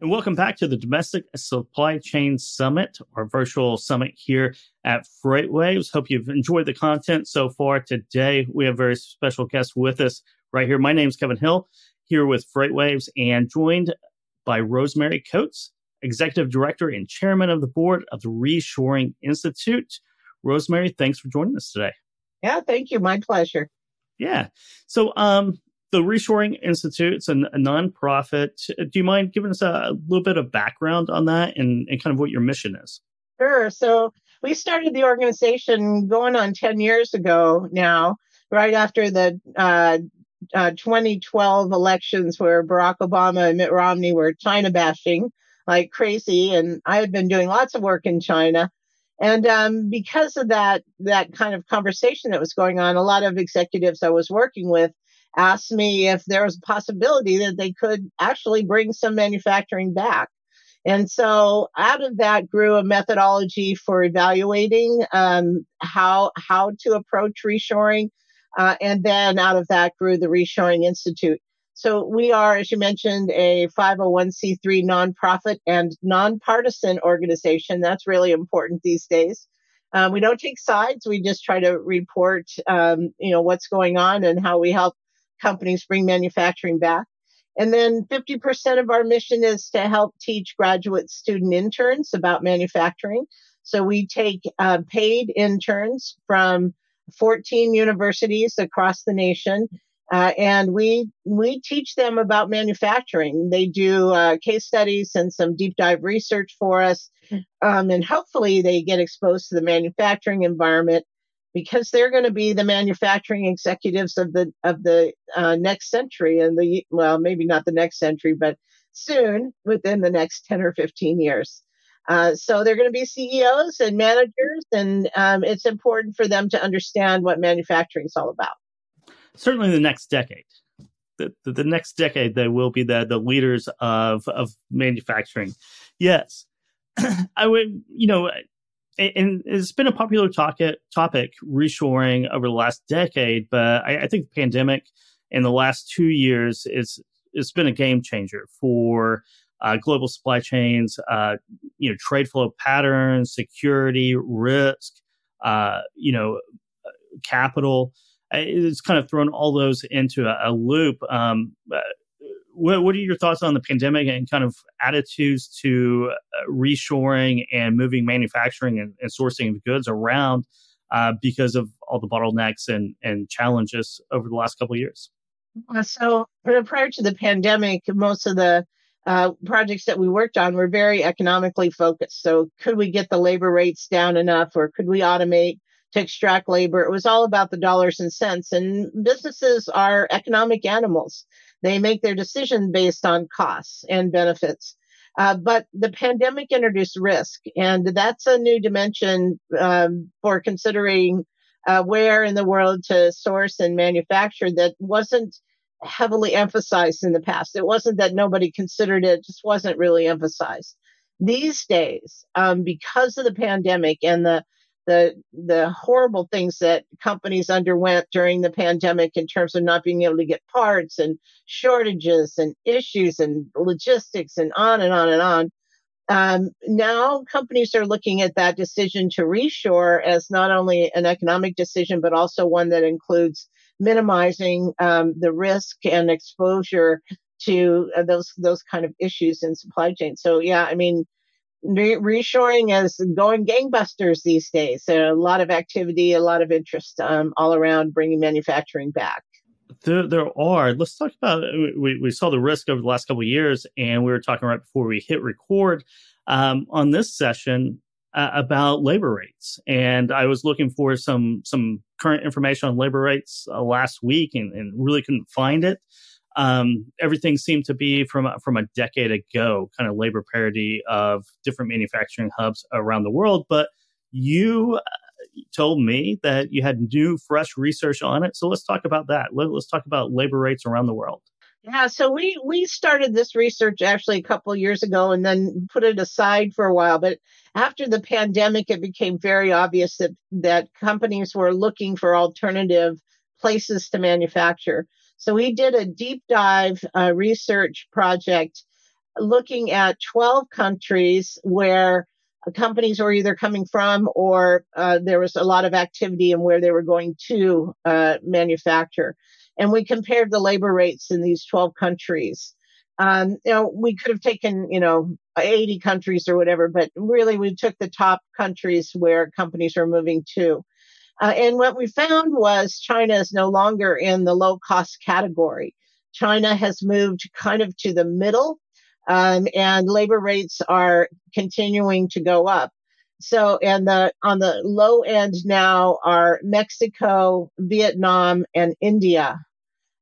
And welcome back to the Domestic Supply Chain Summit, our virtual summit here at FreightWaves. Hope you've enjoyed the content so far. Today, we have a very special guest with us right here. My name is Kevin Hill, here with FreightWaves, and joined by Rosemary Coates, Executive Director and Chairman of the Board of the Reshoring Institute. Rosemary, thanks for joining us today. Yeah, thank you. My pleasure. Yeah. So, um, the Reshoring Institute, it's a, a nonprofit. Do you mind giving us a, a, little bit of background on that and, and kind of what your mission is? Sure. So we started the organization going on 10 years ago now, right after the uh, uh, 2012 elections where Barack Obama and Mitt Romney were China bashing like crazy. And I had been doing lots of work in China. And um, because of that, that kind of conversation that was going on, a lot of executives I was working with asked me if there was a possibility that they could actually bring some manufacturing back. And so out of that grew a methodology for evaluating um, how how to approach reshoring, uh, and then out of that grew the Reshoring Institute. So we are, as you mentioned, a 501c3 nonprofit and nonpartisan organization. That's really important these days. Um, we don't take sides. We just try to report, um, you know, what's going on and how we help companies bring manufacturing back. And then 50% of our mission is to help teach graduate student interns about manufacturing. So we take uh, paid interns from 14 universities across the nation. Uh, and we we teach them about manufacturing. They do uh, case studies and some deep dive research for us, um, and hopefully they get exposed to the manufacturing environment because they're going to be the manufacturing executives of the of the uh, next century and the well maybe not the next century but soon within the next 10 or 15 years. Uh, so they're going to be ceos and managers and um, it's important for them to understand what manufacturing is all about. Certainly the next decade. The, the, the next decade they will be the, the leaders of of manufacturing. Yes. I would you know and it's been a popular topic, topic reshoring over the last decade, but I, I think the pandemic in the last two years is it's been a game changer for uh, global supply chains, uh, you know, trade flow patterns, security, risk, uh, you know, capital. It's kind of thrown all those into a, a loop. Um, what, what are your thoughts on the pandemic and kind of attitudes to uh, reshoring and moving manufacturing and, and sourcing of goods around uh, because of all the bottlenecks and, and challenges over the last couple of years? So prior to the pandemic, most of the uh, projects that we worked on were very economically focused. So could we get the labor rates down enough or could we automate to extract labor? It was all about the dollars and cents and businesses are economic animals. They make their decision based on costs and benefits. Uh, but the pandemic introduced risk, and that's a new dimension um, for considering uh, where in the world to source and manufacture that wasn't heavily emphasized in the past. It wasn't that nobody considered it, it just wasn't really emphasized. These days, um, because of the pandemic and the the the horrible things that companies underwent during the pandemic in terms of not being able to get parts and shortages and issues and logistics and on and on and on. Um, now companies are looking at that decision to reshore as not only an economic decision, but also one that includes minimizing um, the risk and exposure to uh, those those kind of issues in supply chain. So yeah, I mean, reshoring is going gangbusters these days. There a lot of activity, a lot of interest um, all around bringing manufacturing back. There, there are. Let's talk about. We, we saw the risk over the last couple of years, and we were talking right before we hit record um, on this session uh, about labor rates. And I was looking for some some current information on labor rates uh, last week, and, and really couldn't find it um, everything seemed to be from from a decade ago, kind of labor parity of different manufacturing hubs around the world. But you uh, told me that you had new, fresh research on it. So let's talk about that. Let, us talk about labor rates around the world. Yeah, so we we started this research actually a couple years ago and then put it aside for a while. But after the pandemic, it became very obvious that that companies were looking for alternative places to manufacture. So we did a deep dive uh, research project looking at 12 countries where companies were either coming from or uh, there was a lot of activity and where they were going to uh, manufacture. And we compared the labor rates in these 12 countries. Um, you know, we could have taken, you know, 80 countries or whatever, but really we took the top countries where companies were moving to. Uh, and what we found was China is no longer in the low cost category. China has moved kind of to the middle, um, and labor rates are continuing to go up. So, and the on the low end now are Mexico, Vietnam, and India.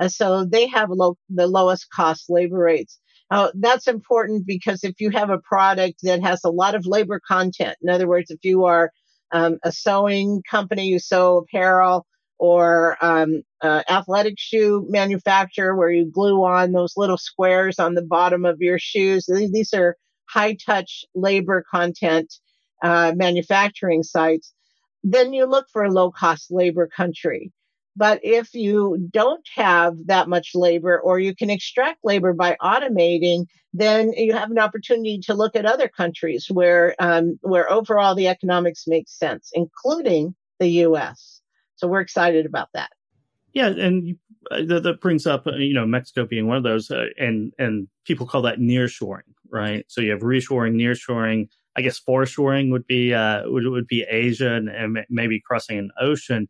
Uh, so they have low, the lowest cost labor rates. Now, that's important because if you have a product that has a lot of labor content, in other words, if you are um, a sewing company, you sew apparel, or um, uh, athletic shoe manufacturer where you glue on those little squares on the bottom of your shoes. These are high touch labor content uh, manufacturing sites. Then you look for a low cost labor country. But if you don't have that much labor or you can extract labor by automating, then you have an opportunity to look at other countries where, um, where overall the economics makes sense, including the U.S. So we're excited about that. Yeah, and uh, that, that brings up uh, you know Mexico being one of those, uh, and and people call that nearshoring, right? So you have reshoring, nearshoring. I guess foreshoring would be uh, would would be Asia and, and maybe crossing an ocean.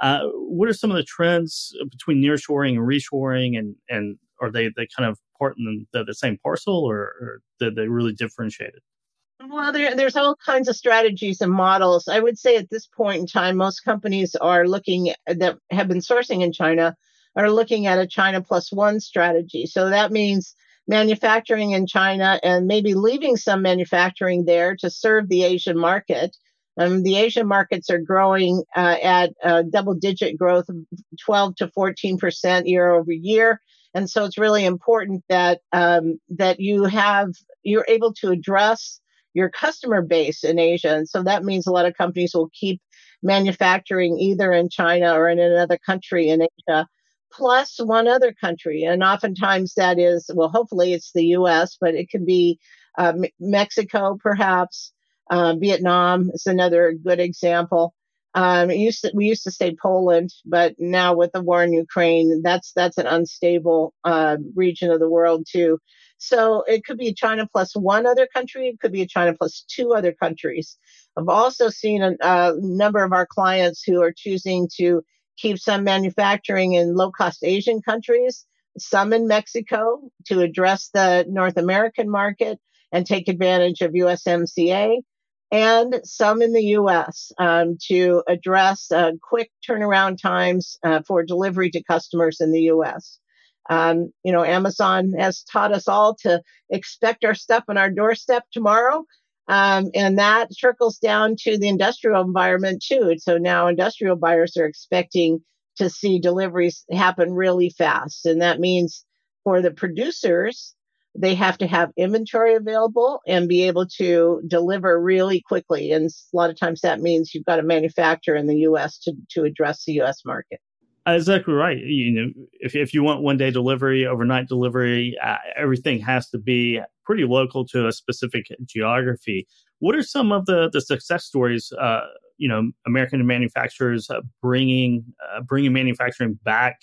Uh, what are some of the trends between nearshoring and reshoring, and and are they they kind of part in the, the same parcel, or, or are they really differentiated? Well, there, there's all kinds of strategies and models. I would say at this point in time, most companies are looking that have been sourcing in China are looking at a China plus one strategy. So that means manufacturing in China and maybe leaving some manufacturing there to serve the Asian market. Um, the Asian markets are growing uh, at double digit growth 12 to 14 percent year over year. And so it's really important that um, that you have you're able to address your customer base in Asia. And so that means a lot of companies will keep manufacturing either in China or in another country in Asia, plus one other country. And oftentimes that is, well, hopefully it's the US, but it can be uh, Mexico, perhaps. Uh, Vietnam is another good example. Um, used to, we used to say Poland, but now with the war in Ukraine, that's that's an unstable uh, region of the world too. So it could be China plus one other country. It could be China plus two other countries. I've also seen a, a number of our clients who are choosing to keep some manufacturing in low cost Asian countries, some in Mexico to address the North American market and take advantage of USMCA, and some in the US um, to address uh, quick turnaround times uh, for delivery to customers in the US. Um, you know, Amazon has taught us all to expect our stuff on our doorstep tomorrow. Um, and that trickles down to the industrial environment too. So now industrial buyers are expecting to see deliveries happen really fast. And that means for the producers, they have to have inventory available and be able to deliver really quickly. And a lot of times that means you've got to manufacture in the US to, to address the US market. Exactly right. You know, if if you want one day delivery, overnight delivery, uh, everything has to be pretty local to a specific geography. What are some of the the success stories? Uh, you know, American manufacturers uh, bringing uh, bringing manufacturing back,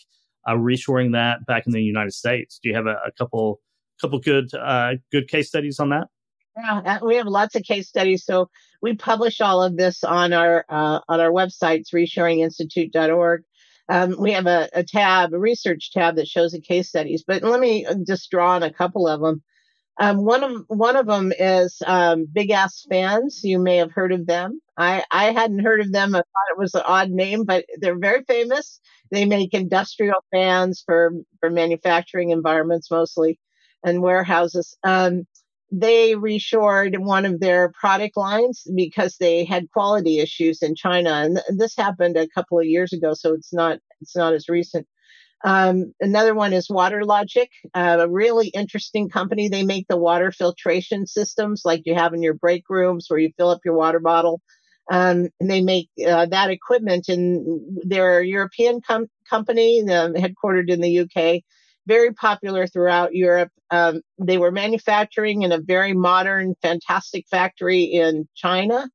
uh, reshoring that back in the United States. Do you have a, a couple couple good uh, good case studies on that? Yeah, we have lots of case studies. So we publish all of this on our on our websites, reshoringinstitute.org. Um, we have a, a, tab, a research tab that shows the case studies, but let me uh, just draw on a couple of them. Um, one of one of them is um, Big Ass Fans. You may have heard of them. I I hadn't heard of them. I thought it was an odd name, but they're very famous. They make industrial fans for for manufacturing environments mostly, and warehouses. Um, they reshored one of their product lines because they had quality issues in China, and th- this happened a couple of years ago, so it's not it's not as recent. Um, another one is WaterLogic, uh, a really interesting company. They make the water filtration systems like you have in your break rooms where you fill up your water bottle. Um, and they make uh, that equipment, and they're a European com- company, um, headquartered in the UK very popular throughout Europe. Um, they were manufacturing in a very modern, fantastic factory in China,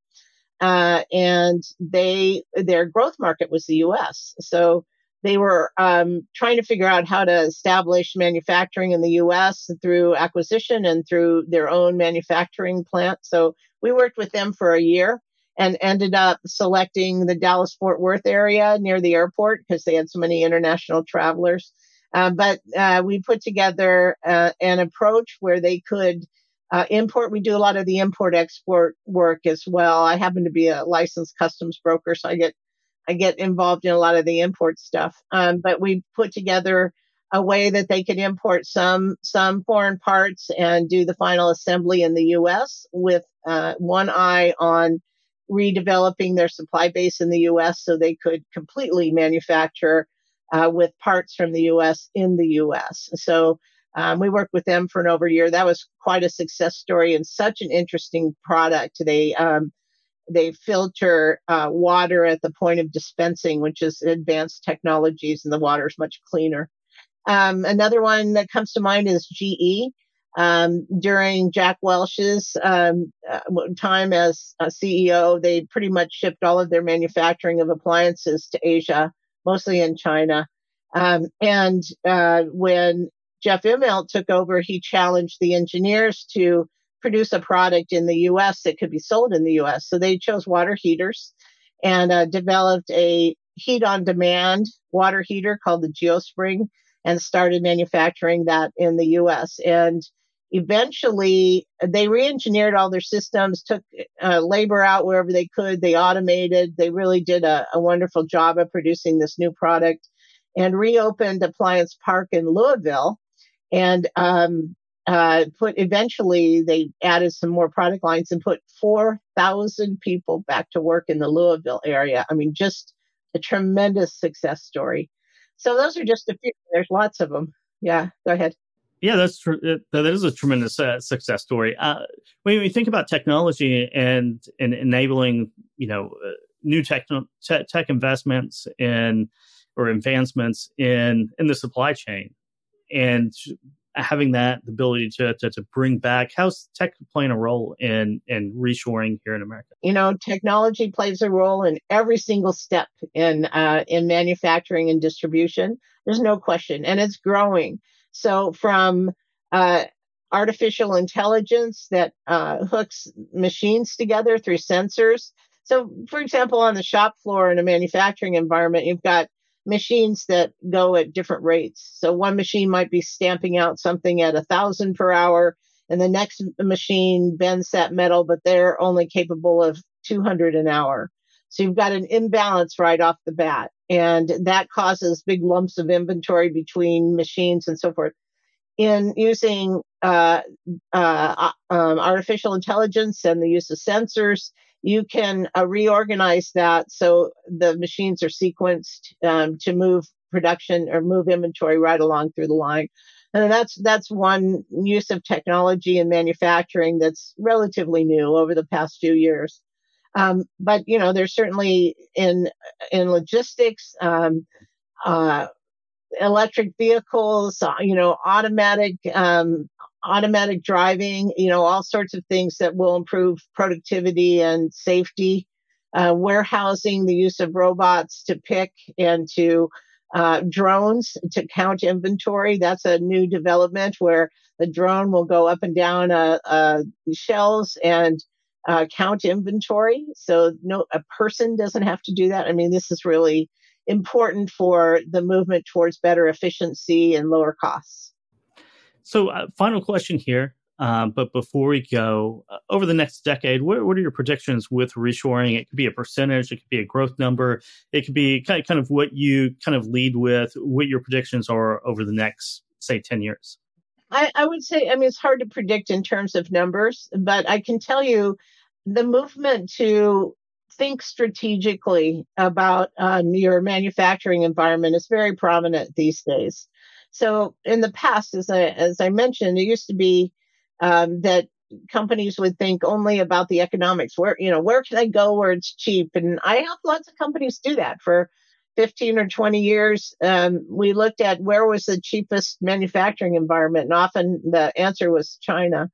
uh, and they their growth market was the U.S. So they were um, trying to figure out how to establish manufacturing in the U.S. through acquisition and through their own manufacturing plant. So we worked with them for a year and ended up selecting the Dallas Fort Worth area near the airport because they had so many international travelers. Uh, but uh, we put together uh, an approach where they could uh, import. We do a lot of the import export work as well. I happen to be a licensed customs broker, so I get I get involved in a lot of the import stuff. Um, but we put together a way that they could import some some foreign parts and do the final assembly in the U.S. with uh, one eye on redeveloping their supply base in the U.S. so they could completely manufacture uh, with parts from the U.S. in the U.S. So um, we worked with them for an over a year. That was quite a success story and such an interesting product. They um, they filter uh, water at the point of dispensing, which is advanced technologies, and the water is much cleaner. Um, another one that comes to mind is GE. Um, during Jack Welch's um, uh, time as CEO, they pretty much shipped all of their manufacturing of appliances to Asia, mostly in China. Um, and uh, when Jeff Immelt took over, he challenged the engineers to produce a product in the US that could be sold in the US. So they chose water heaters and uh, developed a heat on demand water heater called the GeoSpring and started manufacturing that in the US. And eventually they re-engineered all their systems, took uh, labor out wherever they could. They automated. They really did a, a wonderful job of producing this new product and reopened Appliance Park in Louisville. And um, uh, put eventually they added some more product lines and put 4,000 people back to work in the Louisville area. I mean, just a tremendous success story. So those are just a few. There's lots of them. Yeah, go ahead. Yeah, that's tr- that is a tremendous uh, success story. Uh, when we think about technology and and enabling, you know, uh, new tech, tech tech investments and or advancements in in the supply chain, and having that ability to, to, to bring back how's tech playing a role in in reshoring here in America? You know, technology plays a role in every single step in uh, in manufacturing and distribution. There's no question, and it's growing. So from uh, artificial intelligence that uh, hooks machines together through sensors. So, for example, on the shop floor in a manufacturing environment, you've got machines that go at different rates. So one machine might be stamping out something at a thousand per hour, and the next machine bends that metal, but they're only capable of 200 an hour. So you've got an imbalance right off the bat, and that causes big lumps of inventory between machines and so forth. In using uh, uh, um, artificial intelligence and the use of sensors, you can uh, reorganize that so the machines are sequenced um, to move production or move inventory right along through the line. And that's that's one use of technology in manufacturing that's relatively new over the past few years. Um, but you know, there's certainly in in logistics, um, uh, electric vehicles, uh, you know, automatic um, automatic driving, you know, all sorts of things that will improve productivity and safety. Uh, warehousing, the use of robots to pick and to uh, drones to count inventory. That's a new development where the drone will go up and down uh, uh shelves and uh, count inventory. So no, a person doesn't have to do that. I mean, this is really important for the movement towards better efficiency and lower costs. So, uh, final question here. Um, but before we go, uh, over the next decade, what, what, are your predictions with reshoring? It could be a percentage, it could be a growth number, it could be kind of, kind of what you kind of lead with, what your predictions are over the next, say, 10 years. I, I would say, I mean, it's hard to predict in terms of numbers, but I can tell you the movement to think strategically about um, your manufacturing environment is very prominent these days. So in the past, as I as I mentioned, it used to be um, that companies would think only about the economics. Where you know where can I go where it's cheap? And I help lots of companies do that for 15 or 20 years, um, we looked at where was the cheapest manufacturing environment, and often the answer was China.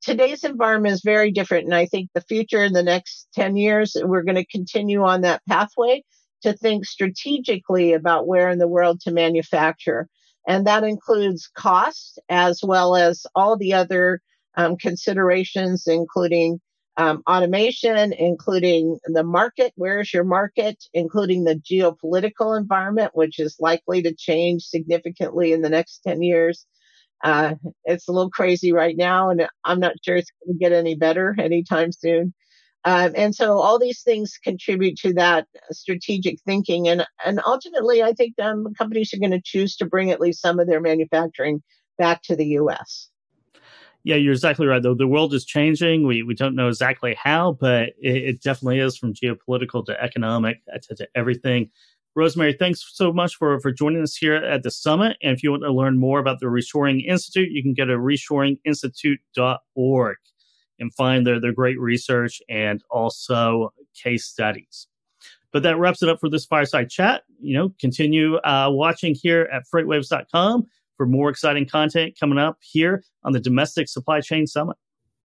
Today's environment is very different, and I think the future in the next 10 years, we're going to continue on that pathway to think strategically about where in the world to manufacture. And that includes cost as well as all the other um, considerations, including um, automation, including the market. Where's your market? Including the geopolitical environment, which is likely to change significantly in the next 10 years. Uh, it's a little crazy right now, and I'm not sure it's going to get any better anytime soon. Um, and so all these things contribute to that strategic thinking. And, and ultimately, I think um, companies are going to choose to bring at least some of their manufacturing back to the U.S. Yeah, you're exactly right. Though the world is changing, we we don't know exactly how, but it, it definitely is from geopolitical to economic uh, to, to, everything. Rosemary, thanks so much for for joining us here at the summit. And if you want to learn more about the Reshoring Institute, you can go to reshoringinstitute.org and find their their great research and also case studies. But that wraps it up for this fireside chat. You know, continue uh, watching here at freightwaves.com for more exciting content coming up here on the Domestic Supply Chain Summit.